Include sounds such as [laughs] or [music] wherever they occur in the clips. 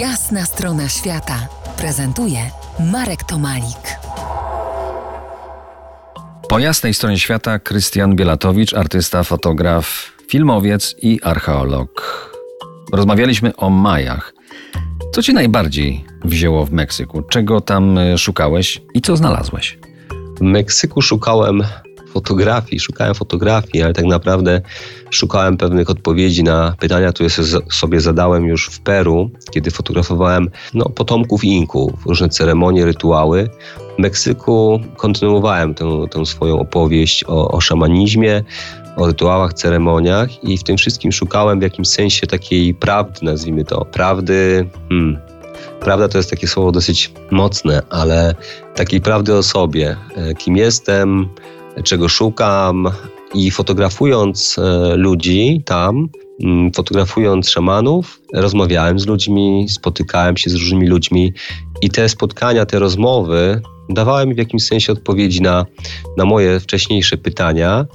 Jasna strona świata prezentuje Marek Tomalik. Po jasnej stronie świata Krystian Bielatowicz, artysta, fotograf, filmowiec i archeolog. Rozmawialiśmy o Majach. Co cię najbardziej wzięło w Meksyku? Czego tam e, szukałeś i co znalazłeś? W Meksyku szukałem fotografii, szukałem fotografii, ale tak naprawdę szukałem pewnych odpowiedzi na pytania, które sobie zadałem już w Peru, kiedy fotografowałem no, potomków Inków, różne ceremonie, rytuały. W Meksyku kontynuowałem tę, tę swoją opowieść o, o szamanizmie, o rytuałach, ceremoniach i w tym wszystkim szukałem w jakimś sensie takiej prawdy, nazwijmy to, prawdy. Hmm, prawda to jest takie słowo dosyć mocne, ale takiej prawdy o sobie, e, kim jestem, czego szukam i fotografując e, ludzi tam, mm, fotografując szamanów, rozmawiałem z ludźmi, spotykałem się z różnymi ludźmi i te spotkania, te rozmowy dawały mi w jakimś sensie odpowiedzi na, na moje wcześniejsze pytania.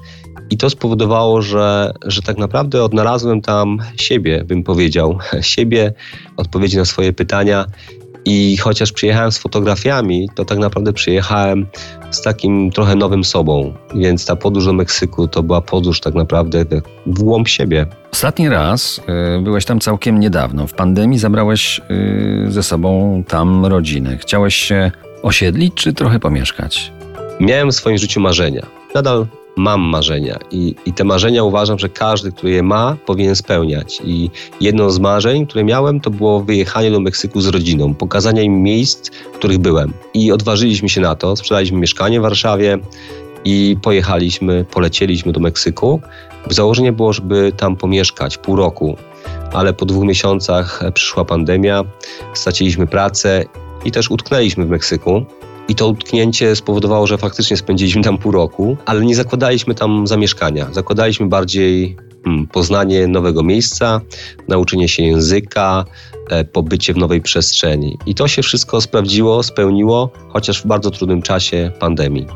I to spowodowało, że, że tak naprawdę odnalazłem tam siebie, bym powiedział, [laughs] siebie, odpowiedzi na swoje pytania i chociaż przyjechałem z fotografiami, to tak naprawdę przyjechałem z takim trochę nowym sobą. Więc ta podróż do Meksyku to była podróż tak naprawdę w głąb siebie. Ostatni raz y, byłeś tam całkiem niedawno. W pandemii zabrałeś y, ze sobą tam rodzinę. Chciałeś się osiedlić czy trochę pomieszkać? Miałem w swoim życiu marzenia. Nadal mam marzenia i, i te marzenia uważam, że każdy, który je ma, powinien spełniać. I jedno z marzeń, które miałem, to było wyjechanie do Meksyku z rodziną, pokazanie im miejsc, w których byłem. I odważyliśmy się na to, sprzedaliśmy mieszkanie w Warszawie i pojechaliśmy, polecieliśmy do Meksyku. Założenie było, żeby tam pomieszkać pół roku, ale po dwóch miesiącach przyszła pandemia, straciliśmy pracę i też utknęliśmy w Meksyku. I to utknięcie spowodowało, że faktycznie spędziliśmy tam pół roku, ale nie zakładaliśmy tam zamieszkania. Zakładaliśmy bardziej hmm, poznanie nowego miejsca, nauczenie się języka, e, pobycie w nowej przestrzeni. I to się wszystko sprawdziło, spełniło, chociaż w bardzo trudnym czasie pandemii.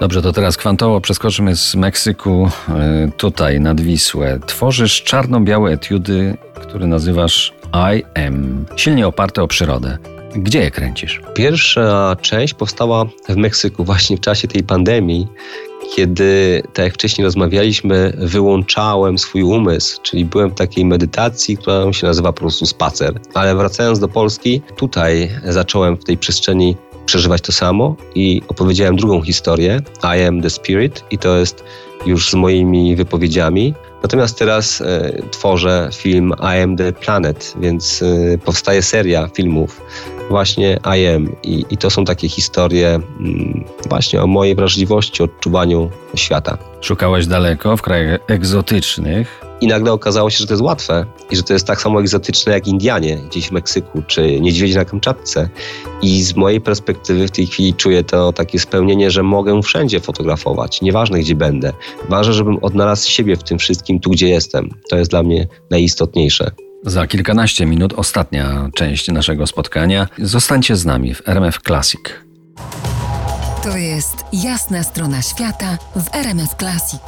Dobrze, to teraz kwantowo przeskoczymy z Meksyku e, tutaj nad Wisłę. Tworzysz czarno-białe etiudy, które nazywasz I Am, silnie oparte o przyrodę. Gdzie je kręcisz? Pierwsza część powstała w Meksyku właśnie w czasie tej pandemii, kiedy, tak jak wcześniej rozmawialiśmy, wyłączałem swój umysł, czyli byłem w takiej medytacji, która się nazywa po prostu spacer. Ale wracając do Polski, tutaj zacząłem w tej przestrzeni przeżywać to samo i opowiedziałem drugą historię, I am the spirit i to jest już z moimi wypowiedziami. Natomiast teraz e, tworzę film I am the planet, więc e, powstaje seria filmów właśnie I am i, i to są takie historie mm, właśnie o mojej wrażliwości, odczuwaniu świata. Szukałeś daleko, w krajach egzotycznych, i nagle okazało się, że to jest łatwe i że to jest tak samo egzotyczne jak Indianie gdzieś w Meksyku czy niedźwiedzie na Kamczatce. I z mojej perspektywy w tej chwili czuję to takie spełnienie, że mogę wszędzie fotografować, nieważne gdzie będę. Ważne, żebym odnalazł siebie w tym wszystkim tu, gdzie jestem. To jest dla mnie najistotniejsze. Za kilkanaście minut ostatnia część naszego spotkania. Zostańcie z nami w RMF Classic. To jest jasna strona świata w RMF Classic.